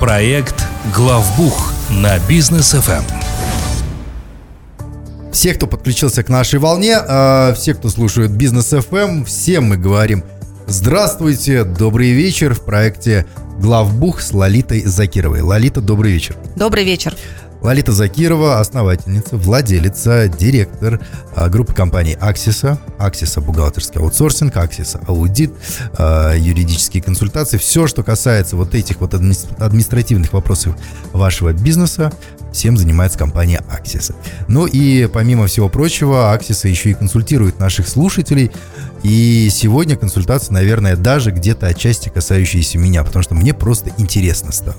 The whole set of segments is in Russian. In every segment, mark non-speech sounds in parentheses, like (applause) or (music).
Проект «Главбух» на бизнес ФМ. Все, кто подключился к нашей волне, э, все, кто слушает бизнес ФМ, всем мы говорим здравствуйте, добрый вечер в проекте «Главбух» с Лолитой Закировой. Лолита, добрый вечер. Добрый вечер. Лолита Закирова, основательница, владелица, директор а, группы компаний Аксиса, Аксиса бухгалтерский аутсорсинг, Аксиса аудит, а, юридические консультации, все, что касается вот этих вот административных вопросов вашего бизнеса, всем занимается компания Аксиса. Ну и помимо всего прочего, Аксиса еще и консультирует наших слушателей, и сегодня консультация, наверное, даже где-то отчасти касающаяся меня, потому что мне просто интересно стало.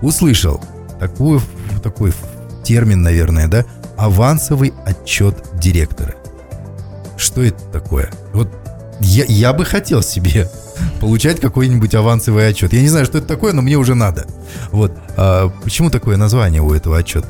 Услышал такую, такой термин, наверное, да, авансовый отчет директора. Что это такое? Вот я, я бы хотел себе (laughs) получать какой-нибудь авансовый отчет. Я не знаю, что это такое, но мне уже надо. Вот. А почему такое название у этого отчета?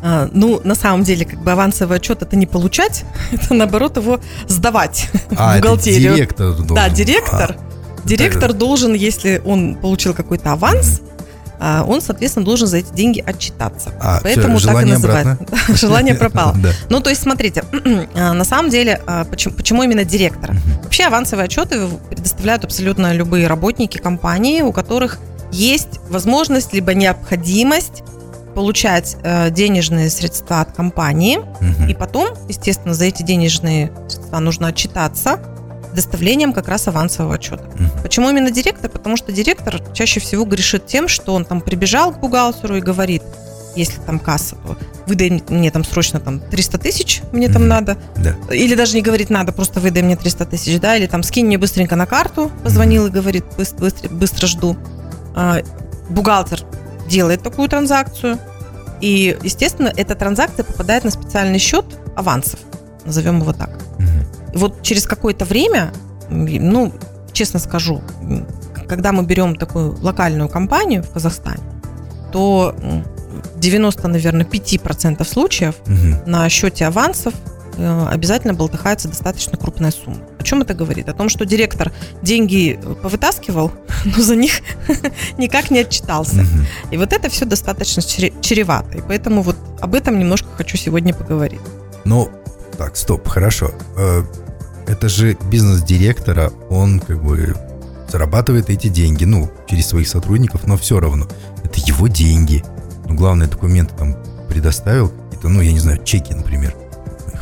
А, ну, на самом деле, как бы авансовый отчет это не получать, (laughs) это наоборот его сдавать (laughs) а, в бухгалтерию. Это директор должен. Да, директор. А, директор это... должен, если он получил какой-то аванс, а, он, соответственно, должен за эти деньги отчитаться. А, Поэтому все, так и называют. (laughs) Желание пропало. Ну, то есть, смотрите, (clears throat) а, на самом деле, а, почему именно директор? Вообще авансовые отчеты предоставляют абсолютно любые работники компании, у которых есть возможность либо необходимость получать э, денежные средства от компании, и потом, естественно, за эти денежные средства нужно отчитаться доставлением как раз авансового отчета. Угу. Почему именно директор? Потому что директор чаще всего грешит тем, что он там прибежал к бухгалтеру и говорит, если там касса, то выдай мне там срочно там 300 тысяч, мне там надо. Да. Или даже не говорит надо, просто выдай мне 300 тысяч, да, или там скинь мне быстренько на карту, позвонил mm и говорит, быстро, быстро, быстро жду. А, бухгалтер делает такую транзакцию, и, естественно, эта транзакция попадает на специальный счет авансов, назовем его так вот через какое-то время, ну, честно скажу, когда мы берем такую локальную компанию в Казахстане, то 90, наверное, 5% случаев угу. на счете авансов э, обязательно болтыхается достаточно крупная сумма. О чем это говорит? О том, что директор деньги повытаскивал, (laughs) но за них (laughs) никак не отчитался. Угу. И вот это все достаточно чревато. И поэтому вот об этом немножко хочу сегодня поговорить. Ну, так, стоп, хорошо. Э, это же бизнес директора, он как бы зарабатывает эти деньги, ну, через своих сотрудников, но все равно. Это его деньги. Ну, главное, документы там предоставил, это, ну, я не знаю, чеки, например.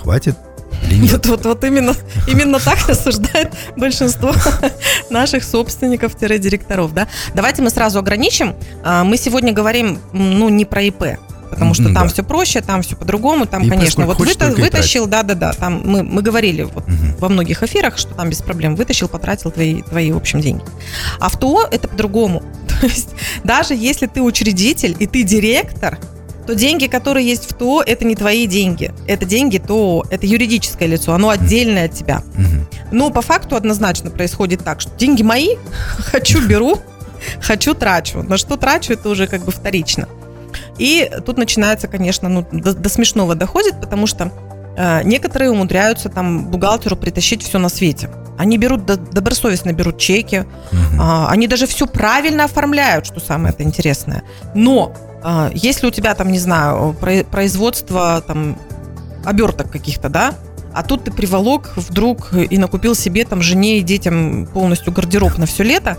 Хватит или нет? (laughs) Вот, вот, именно, именно так (laughs) рассуждает большинство (laughs) наших собственников-директоров, да. Давайте мы сразу ограничим. А, мы сегодня говорим, ну, не про ИП, потому что там да. все проще, там все по-другому, там, и конечно, вот выта- вытащил, да-да-да, там мы, мы говорили вот mm-hmm. во многих эфирах, что там без проблем вытащил, потратил твои, твои, в общем, деньги. А в ТО это по-другому. (laughs) То есть даже если ты учредитель и ты директор, то деньги, которые есть в ТО, это не твои деньги. Это деньги ТО, это юридическое лицо, оно отдельное от тебя. Но по факту однозначно происходит так, что деньги мои, (laughs) хочу беру, (laughs) хочу трачу. На что трачу, это уже как бы вторично. И тут начинается, конечно, ну, до, до смешного доходит, потому что э, некоторые умудряются там бухгалтеру притащить все на свете. Они берут добросовестно берут чеки, угу. они даже все правильно оформляют, что самое это интересное. Но э, если у тебя там, не знаю, производство там оберток каких-то, да, а тут ты приволок вдруг и накупил себе там жене и детям полностью гардероб на все лето,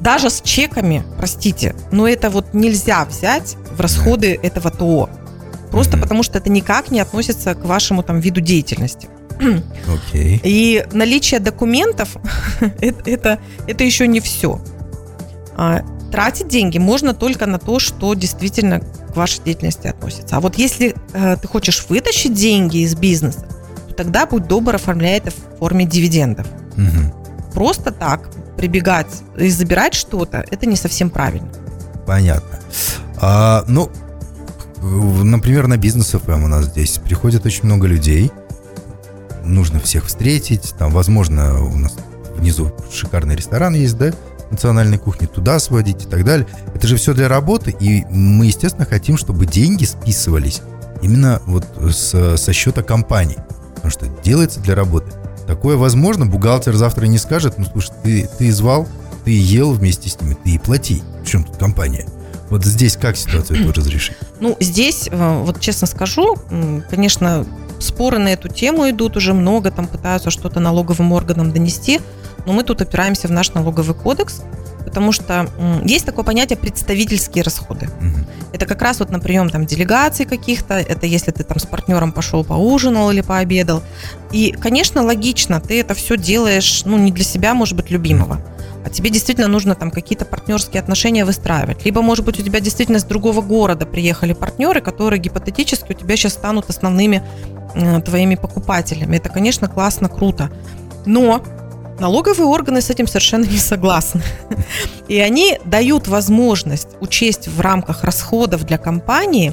даже с чеками, простите, но это вот нельзя взять в расходы этого ТО. Просто mm-hmm. потому что это никак не относится к вашему там виду деятельности. Okay. И наличие документов (laughs) это, это, это еще не все. А, тратить деньги можно только на то, что действительно к вашей деятельности относится. А вот если э, ты хочешь вытащить деньги из бизнеса, то тогда будь добр, оформляй это в форме дивидендов. Угу. Просто так прибегать и забирать что-то, это не совсем правильно. Понятно. А, ну, например, на бизнес ФМ у нас здесь приходит очень много людей. Нужно всех встретить. Там, возможно, у нас внизу шикарный ресторан есть, да? национальной кухни туда сводить и так далее. Это же все для работы, и мы, естественно, хотим, чтобы деньги списывались именно вот с, со счета компании, потому что делается для работы. Такое возможно, бухгалтер завтра не скажет, ну, слушай, ты, ты звал, ты ел вместе с ними, ты и плати. В чем тут компания? Вот здесь как ситуацию (clears throat) эту разрешить? Ну, здесь, э, вот честно скажу, конечно, споры на эту тему идут уже много, там пытаются что-то налоговым органам донести, но мы тут опираемся в наш налоговый кодекс, потому что есть такое понятие представительские расходы. Угу. Это как раз вот на прием там делегаций каких-то, это если ты там с партнером пошел поужинал или пообедал. И, конечно, логично, ты это все делаешь, ну, не для себя, может быть, любимого, а тебе действительно нужно там какие-то партнерские отношения выстраивать. Либо, может быть, у тебя действительно с другого города приехали партнеры, которые гипотетически у тебя сейчас станут основными э, твоими покупателями. Это, конечно, классно, круто. Но Налоговые органы с этим совершенно не согласны. И они дают возможность учесть в рамках расходов для компании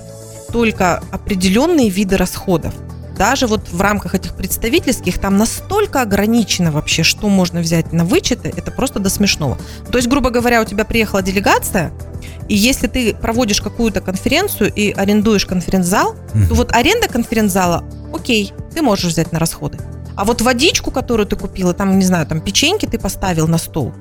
только определенные виды расходов. Даже вот в рамках этих представительских там настолько ограничено вообще, что можно взять на вычеты, это просто до смешного. То есть, грубо говоря, у тебя приехала делегация, и если ты проводишь какую-то конференцию и арендуешь конференц-зал, то вот аренда конференц-зала, окей, ты можешь взять на расходы. А вот водичку, которую ты купила, там, не знаю, там печеньки ты поставил на стол,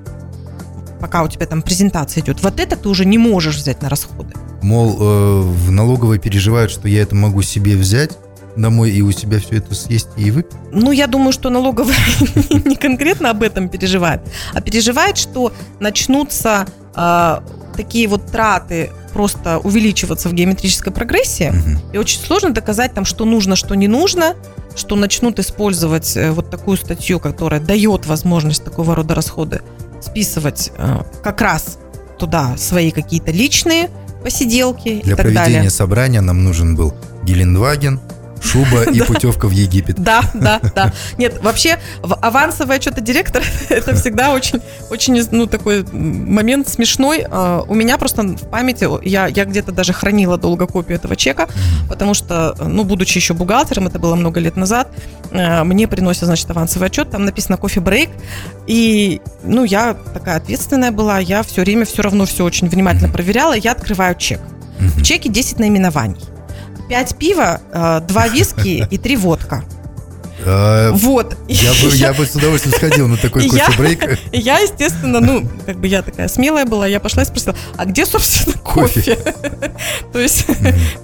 пока у тебя там презентация идет, вот это ты уже не можешь взять на расходы. Мол, э, в налоговой переживают, что я это могу себе взять домой и у себя все это съесть и выпить? Ну, я думаю, что налоговая (laughs) не конкретно об этом переживает, а переживает, что начнутся э, такие вот траты просто увеличиваться в геометрической прогрессии, угу. и очень сложно доказать там, что нужно, что не нужно, что начнут использовать э, вот такую статью, которая дает возможность такого рода расходы списывать э, как раз туда свои какие-то личные посиделки Для и так проведения далее. собрания нам нужен был Гелендваген, шуба и (laughs) путевка в Египет. Да, да, да. Нет, вообще авансовое что-то директор это всегда очень, очень, ну такой момент смешной. А, у меня просто в памяти я я где-то даже хранила долго копию этого чека, потому что, ну будучи еще бухгалтером, это было много лет назад, а, мне приносят, значит, авансовый отчет, там написано кофе брейк, и, ну я такая ответственная была, я все время все равно все очень внимательно проверяла, я открываю чек. В чеке 10 наименований. 5 пива, 2 виски (laughs) и 3 водка. А, вот. Я бы, я бы с (laughs) удовольствием сходил на такой кофе-брейк. (laughs) Я, естественно, ну, как бы я такая смелая была, я пошла и спросила, а где, собственно, кофе? То есть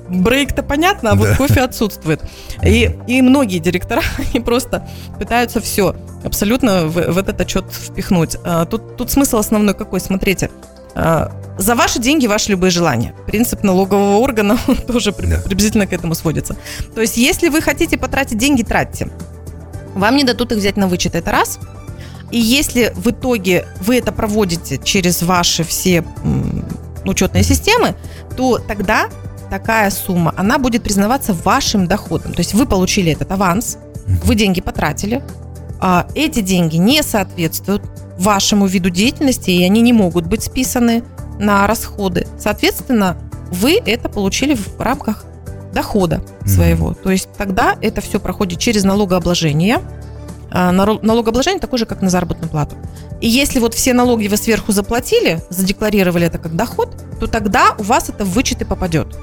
брейк-то понятно, а вот кофе отсутствует. И, и многие директора, они просто пытаются все абсолютно в, в этот отчет впихнуть. А, тут, тут смысл основной какой? Смотрите, за ваши деньги ваши любые желания. Принцип налогового органа (laughs) тоже да. приблизительно к этому сводится. То есть, если вы хотите потратить деньги, тратьте. Вам не дадут их взять на вычет, это раз. И если в итоге вы это проводите через ваши все учетные системы, то тогда такая сумма, она будет признаваться вашим доходом. То есть вы получили этот аванс, вы деньги потратили, а эти деньги не соответствуют вашему виду деятельности, и они не могут быть списаны на расходы. Соответственно, вы это получили в рамках дохода своего. Mm-hmm. То есть тогда это все проходит через налогообложение. А, налогообложение такое же, как на заработную плату. И если вот все налоги вы сверху заплатили, задекларировали это как доход, то тогда у вас это в вычеты попадет.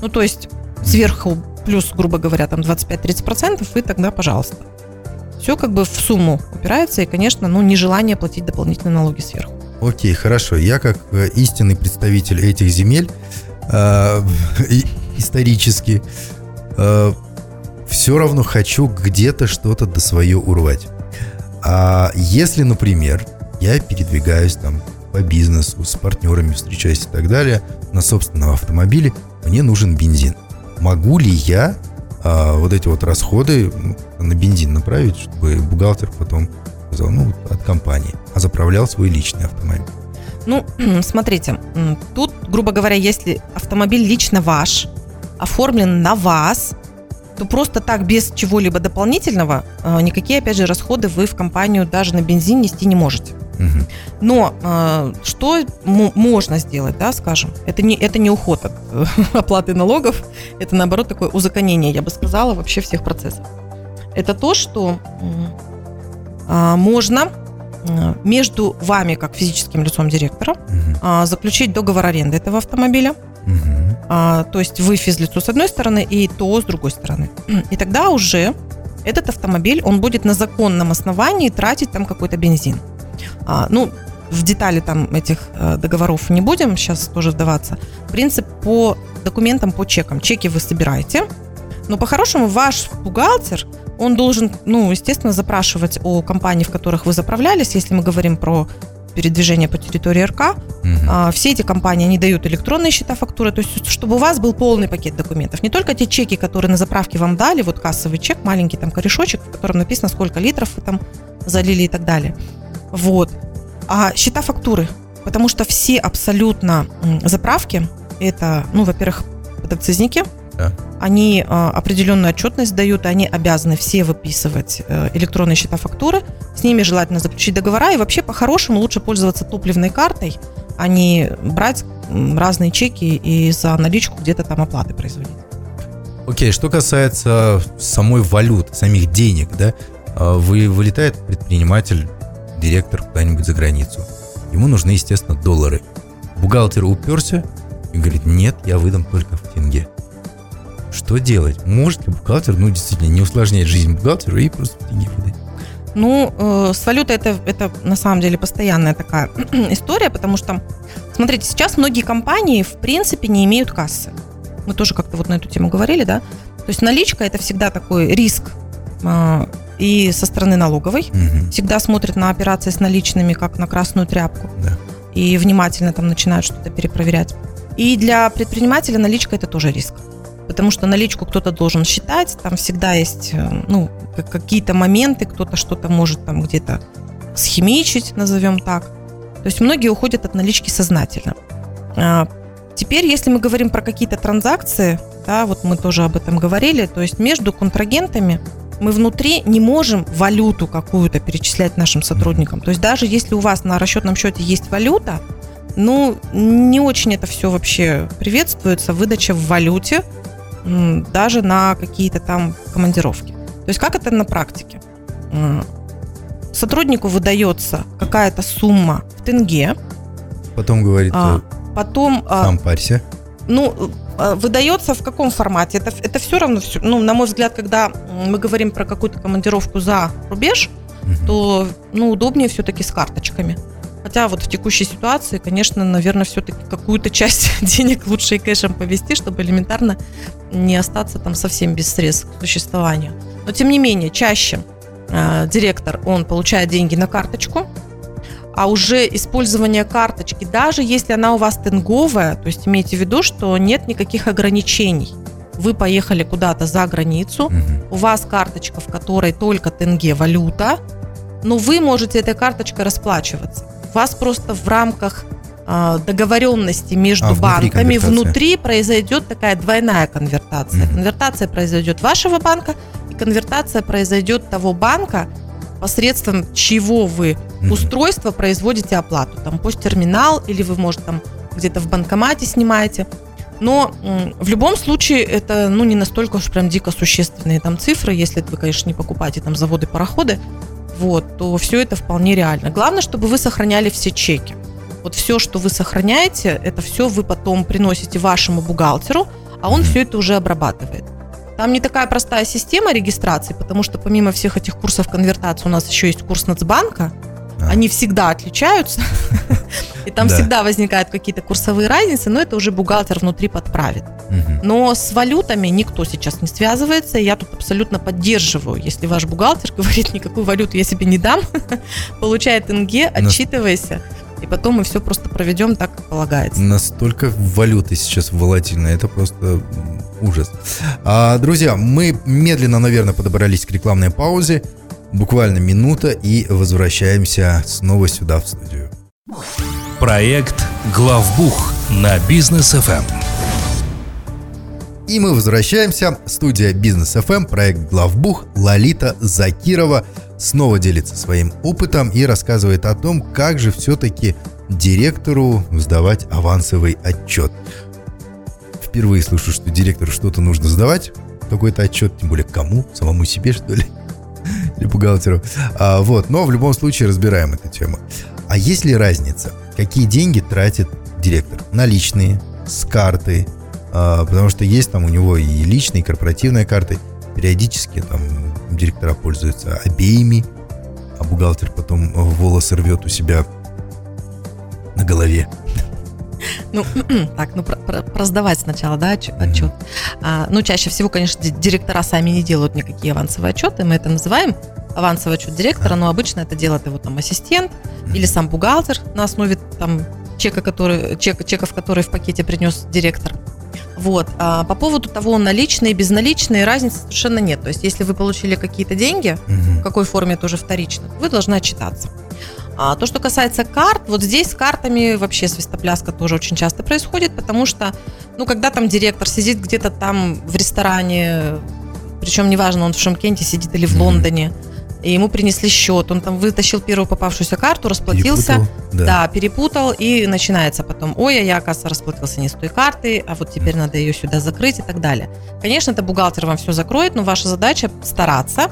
Ну, то есть сверху плюс, грубо говоря, там 25-30%, и тогда, пожалуйста. Все как бы в сумму упирается, и, конечно, ну, нежелание платить дополнительные налоги сверху. Окей, хорошо. Я как э, истинный представитель этих земель э, (laughs) исторически э, все равно хочу где-то что-то до свое урвать. А если, например, я передвигаюсь там по бизнесу, с партнерами встречаюсь и так далее, на собственном автомобиле, мне нужен бензин. Могу ли я а, вот эти вот расходы на бензин направить, чтобы бухгалтер потом сказал, ну, от компании, а заправлял свой личный автомобиль. Ну, (clears throat) смотрите, тут, грубо говоря, если автомобиль лично ваш, оформлен на вас, то просто так, без чего-либо дополнительного, а, никакие, опять же, расходы вы в компанию даже на бензин нести не можете. Но э, что можно сделать, да, скажем, это не, это не уход от э, (laughs) оплаты налогов, это наоборот такое узаконение, я бы сказала, вообще всех процессов. Это то, что э, можно между вами, как физическим лицом директора, угу. заключить договор аренды этого автомобиля. Угу. А, то есть вы физлицо с одной стороны и ТО с другой стороны. (clears throat) И тогда уже этот автомобиль, он будет на законном основании тратить там какой-то бензин. А, ну, в детали там этих э, договоров не будем сейчас тоже вдаваться. Принцип по документам, по чекам. Чеки вы собираете, но по-хорошему ваш бухгалтер, он должен, ну, естественно, запрашивать о компании, в которых вы заправлялись, если мы говорим про передвижение по территории РК. Угу. Все эти компании, они дают электронные счета, фактуры, то есть чтобы у вас был полный пакет документов. Не только те чеки, которые на заправке вам дали, вот кассовый чек, маленький там корешочек, в котором написано, сколько литров вы там залили и так далее. Вот. А счета фактуры, потому что все абсолютно заправки, это, ну, во-первых, подакцизники, да. Они э, определенную отчетность дают, они обязаны все выписывать э, электронные счета фактуры, с ними желательно заключить договора, и вообще по-хорошему лучше пользоваться топливной картой, а не брать разные чеки и за наличку где-то там оплаты производить. Окей, okay, что касается самой валюты, самих денег, да, а, вы, вылетает предприниматель, директор куда-нибудь за границу. Ему нужны, естественно, доллары. Бухгалтер уперся и говорит, нет, я выдам только в тенге. Что делать? Может ли бухгалтер, ну, действительно, не усложнять жизнь бухгалтеру и просто деньги выдать? Ну, э, с валютой это, это на самом деле постоянная такая (clears throat) история, потому что, смотрите, сейчас многие компании, в принципе, не имеют кассы. Мы тоже как-то вот на эту тему говорили, да? То есть наличка – это всегда такой риск э, и со стороны налоговой. Угу. Всегда смотрят на операции с наличными, как на красную тряпку. Да. И внимательно там начинают что-то перепроверять. И для предпринимателя наличка – это тоже риск потому что наличку кто-то должен считать, там всегда есть э, ну, какие-то моменты, кто-то что-то может там где-то схимичить, назовем так. То есть многие уходят от налички сознательно. А, теперь, если мы говорим про какие-то транзакции, да, вот мы тоже об этом говорили, то есть между контрагентами мы внутри не можем валюту какую-то перечислять нашим сотрудникам. То есть даже если у вас на расчетном счете есть валюта, ну, не очень это все вообще приветствуется, выдача в валюте, даже на какие-то там командировки. То есть как это на практике? Сотруднику выдается какая-то сумма в тенге. Потом говорит, а, э, потом, а, сам парься. Ну, выдается в каком формате? Это, это все равно, ну, на мой взгляд, когда мы говорим про какую-то командировку за рубеж, угу. то ну, удобнее все-таки с карточками. Хотя вот в текущей ситуации, конечно, наверное, все-таки какую-то часть (laughs) денег лучше и кэшем повести, чтобы элементарно не остаться там совсем без средств к существованию. Но тем не менее, чаще э, директор, он получает деньги на карточку, а уже использование карточки, даже если она у вас тенговая, то есть имейте в виду, что нет никаких ограничений. Вы поехали куда-то за границу, угу. у вас карточка, в которой только тенге валюта, но вы можете этой карточкой расплачиваться вас просто в рамках а, договоренности между а, банками внутри произойдет такая двойная конвертация. Mm-hmm. Конвертация произойдет вашего банка и конвертация произойдет того банка, посредством чего вы mm-hmm. устройство производите оплату. Там посттерминал или вы, может, там где-то в банкомате снимаете. Но в любом случае это ну, не настолько уж прям дико существенные там цифры, если вы, конечно, не покупаете там заводы, пароходы вот, то все это вполне реально. Главное, чтобы вы сохраняли все чеки. Вот все, что вы сохраняете, это все вы потом приносите вашему бухгалтеру, а он все это уже обрабатывает. Там не такая простая система регистрации, потому что помимо всех этих курсов конвертации у нас еще есть курс Нацбанка, они всегда отличаются, и там да. всегда возникают какие-то курсовые разницы, но это уже бухгалтер внутри подправит. Угу. Но с валютами никто сейчас не связывается, я тут абсолютно поддерживаю. Если ваш бухгалтер (laughs) говорит, никакую валюту я себе не дам, (laughs) получает НГ, отчитывайся. И потом мы все просто проведем так, как полагается. Настолько валюты сейчас волатильная, это просто ужас. А, друзья, мы медленно, наверное, подобрались к рекламной паузе. Буквально минута и возвращаемся снова сюда, в студию. Проект «Главбух» на бизнес FM. И мы возвращаемся. Студия Бизнес FM, проект Главбух, Лолита Закирова снова делится своим опытом и рассказывает о том, как же все-таки директору сдавать авансовый отчет. Впервые слышу, что директору что-то нужно сдавать, какой-то отчет, тем более кому, самому себе, что ли, (laughs) или бухгалтеру. А, вот, но в любом случае разбираем эту тему. А есть ли разница, какие деньги тратит директор? Наличные, с карты, а, потому что есть там у него и личные, и корпоративные карты. Периодически там директора пользуются обеими, а бухгалтер потом волосы рвет у себя на голове. Ну, так, ну, про, про, про сдавать сначала, да, отчет. Mm-hmm. А, ну, чаще всего, конечно, директора сами не делают никакие авансовые отчеты, мы это называем авансовый отчет директора, но обычно это делает его там ассистент mm-hmm. или сам бухгалтер на основе там чека, который, чек, чеков, которые в пакете принес директор. Вот. А по поводу того, наличные, безналичные, разницы совершенно нет. То есть, если вы получили какие-то деньги, угу. в какой форме тоже вторично, вы должны отчитаться. А то, что касается карт, вот здесь с картами вообще свистопляска тоже очень часто происходит, потому что, ну, когда там директор сидит где-то там в ресторане, причем неважно, он в Шимкенте сидит или в Лондоне, и ему принесли счет, он там вытащил первую попавшуюся карту, расплатился, перепутал, да. да, перепутал, и начинается потом, ой, а я, оказывается, расплатился не с той карты, а вот теперь надо ее сюда закрыть и так далее. Конечно, это бухгалтер вам все закроет, но ваша задача стараться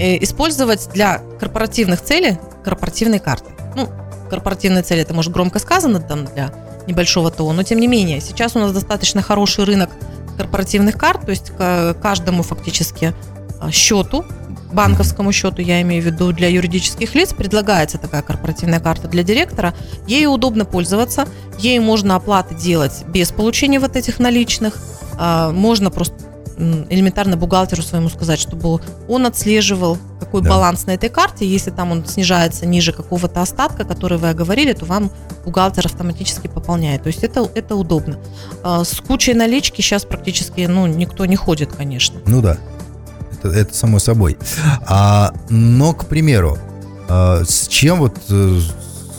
э, использовать для корпоративных целей корпоративные карты. Ну, корпоративные цели, это может громко сказано там для небольшого ТО, но тем не менее, сейчас у нас достаточно хороший рынок корпоративных карт, то есть каждому фактически а, счету банковскому счету, я имею в виду для юридических лиц, предлагается такая корпоративная карта для директора. Ей удобно пользоваться, ей можно оплаты делать без получения вот этих наличных. А, можно просто элементарно бухгалтеру своему сказать, чтобы он отслеживал, какой да. баланс на этой карте. Если там он снижается ниже какого-то остатка, который вы оговорили, то вам бухгалтер автоматически пополняет. То есть это, это удобно. А, с кучей налички сейчас практически ну, никто не ходит, конечно. Ну да это, это само собой. А, но, к примеру, а, с чем вот э,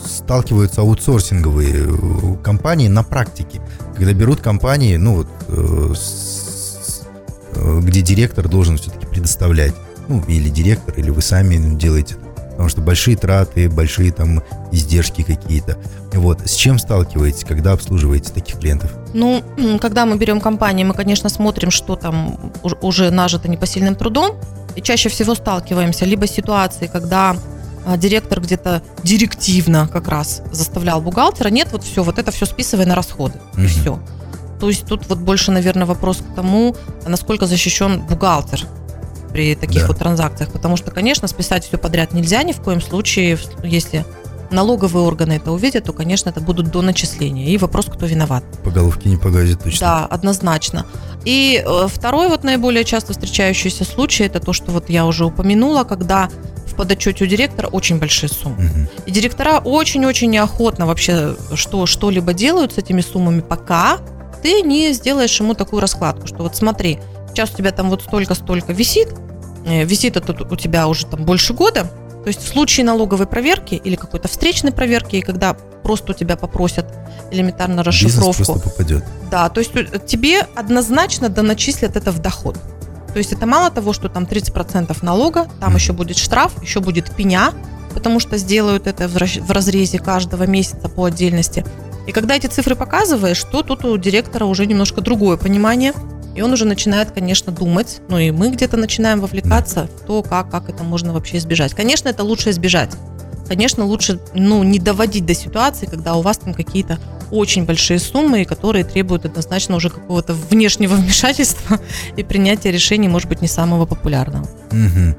сталкиваются аутсорсинговые э, компании на практике, когда берут компании, ну вот, э, где директор должен все-таки предоставлять, ну или директор, или вы сами делаете потому что большие траты, большие там издержки какие-то. Вот. С чем сталкиваетесь, когда обслуживаете таких клиентов? Ну, когда мы берем компании, мы, конечно, смотрим, что там уже нажито непосильным трудом, и чаще всего сталкиваемся либо с ситуацией, когда а, директор где-то директивно как раз заставлял бухгалтера, нет, вот все, вот это все списывай на расходы, угу. и все. То есть тут вот больше, наверное, вопрос к тому, насколько защищен бухгалтер при таких да. вот транзакциях, потому что, конечно, списать все подряд нельзя ни в коем случае, если налоговые органы это увидят, то, конечно, это будут до начисления. И вопрос, кто виноват. По головке не погазит точно. Да, однозначно. И э, второй вот наиболее часто встречающийся случай, это то, что вот я уже упомянула, когда в подотчете у директора очень большие суммы. Угу. И директора очень-очень неохотно вообще что, что-либо делают с этими суммами, пока ты не сделаешь ему такую раскладку, что вот смотри, сейчас у тебя там вот столько-столько висит, э, висит это у тебя уже там больше года, то есть в случае налоговой проверки или какой-то встречной проверки, и когда просто у тебя попросят элементарно расшифровку. Бизнес просто попадет. Да, то есть э, тебе однозначно доначислят это в доход. То есть это мало того, что там 30% налога, там mm. еще будет штраф, еще будет пеня, потому что сделают это в разрезе каждого месяца по отдельности. И когда эти цифры показываешь, то тут у директора уже немножко другое понимание – и он уже начинает, конечно, думать, ну и мы где-то начинаем вовлекаться то, как, как это можно вообще избежать. Конечно, это лучше избежать. Конечно, лучше ну, не доводить до ситуации, когда у вас там какие-то очень большие суммы, которые требуют однозначно уже какого-то внешнего (laughs) вмешательства и принятия решений, может быть, не самого популярного. Угу.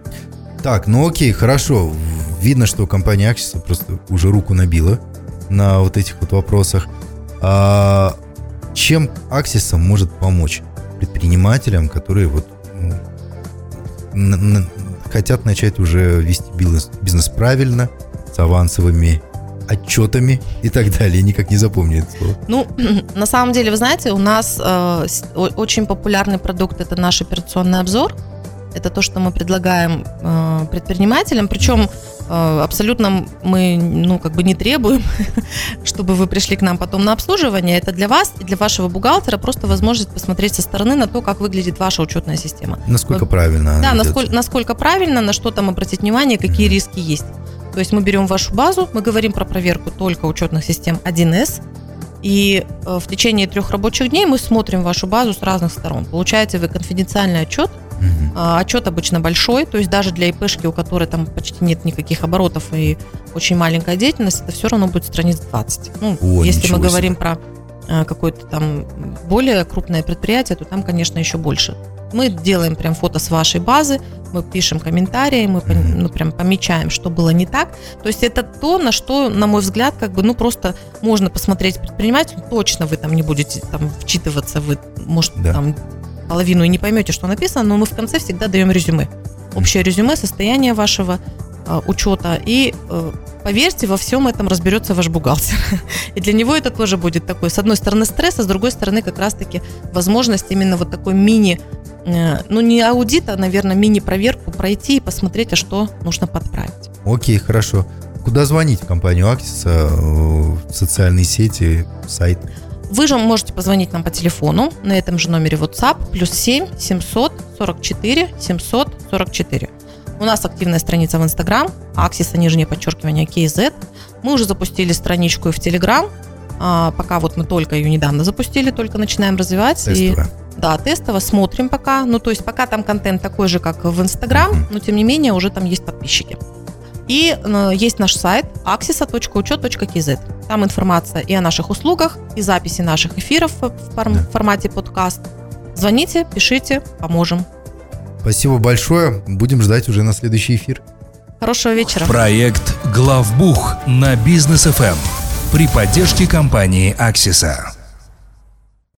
Так, ну окей, хорошо. Видно, что компания Axis просто уже руку набила на вот этих вот вопросах. А чем Axis может помочь? Предпринимателям, которые вот ну, хотят начать уже вести бизнес, бизнес правильно, с авансовыми отчетами и так далее. Никак не запомню слово. Ну, (clears throat) на самом деле, вы знаете, у нас э, очень популярный продукт это наш операционный обзор. Это то, что мы предлагаем э, предпринимателям. Причем э, абсолютно мы, ну, как бы не требуем, (laughs) чтобы вы пришли к нам потом на обслуживание. Это для вас и для вашего бухгалтера просто возможность посмотреть со стороны на то, как выглядит ваша учетная система. Насколько вот, правильно. Да, насколько, насколько правильно, на что там обратить внимание, какие mm-hmm. риски есть. То есть мы берем вашу базу, мы говорим про проверку только учетных систем 1С, и э, в течение трех рабочих дней мы смотрим вашу базу с разных сторон. Получаете вы конфиденциальный отчет, Угу. Отчет обычно большой, то есть даже для ИПшки, у которой там почти нет никаких оборотов и очень маленькая деятельность, это все равно будет страниц 20. Ну, О, если мы говорим себе. про а, какое-то там более крупное предприятие, то там, конечно, еще больше. Мы делаем прям фото с вашей базы, мы пишем комментарии, мы ну, прям помечаем, что было не так. То есть это то, на что, на мой взгляд, как бы, ну, просто можно посмотреть предпринимателю, точно вы там не будете там вчитываться, вы, может, да. там половину и не поймете, что написано, но мы в конце всегда даем резюме. Общее резюме, состояние вашего э, учета. И э, поверьте, во всем этом разберется ваш бухгалтер. (laughs) И для него это тоже будет такой, с одной стороны, стресс, а с другой стороны, как раз-таки возможность именно вот такой мини Э, ну не аудит, а, наверное, мини-проверку пройти и посмотреть, а что нужно подправить. Окей, хорошо. Куда звонить в компанию Аксис, э, в социальные сети, сайт? Вы же можете позвонить нам по телефону на этом же номере WhatsApp плюс 7 744 744. У нас активная страница в Instagram, Аксиса, нижнее подчеркивание, KZ. Мы уже запустили страничку и в Telegram. А, пока вот мы только ее недавно запустили, только начинаем развивать. Тестовая. И да, тестово смотрим пока. Ну, то есть пока там контент такой же, как в Инстаграм, но тем не менее уже там есть подписчики. И э, есть наш сайт axisa.учет.kz. Там информация и о наших услугах, и записи наших эфиров в форм- формате подкаст. Звоните, пишите, поможем. Спасибо большое. Будем ждать уже на следующий эфир. Хорошего вечера. Проект «Главбух» на Бизнес ФМ при поддержке компании «Аксиса».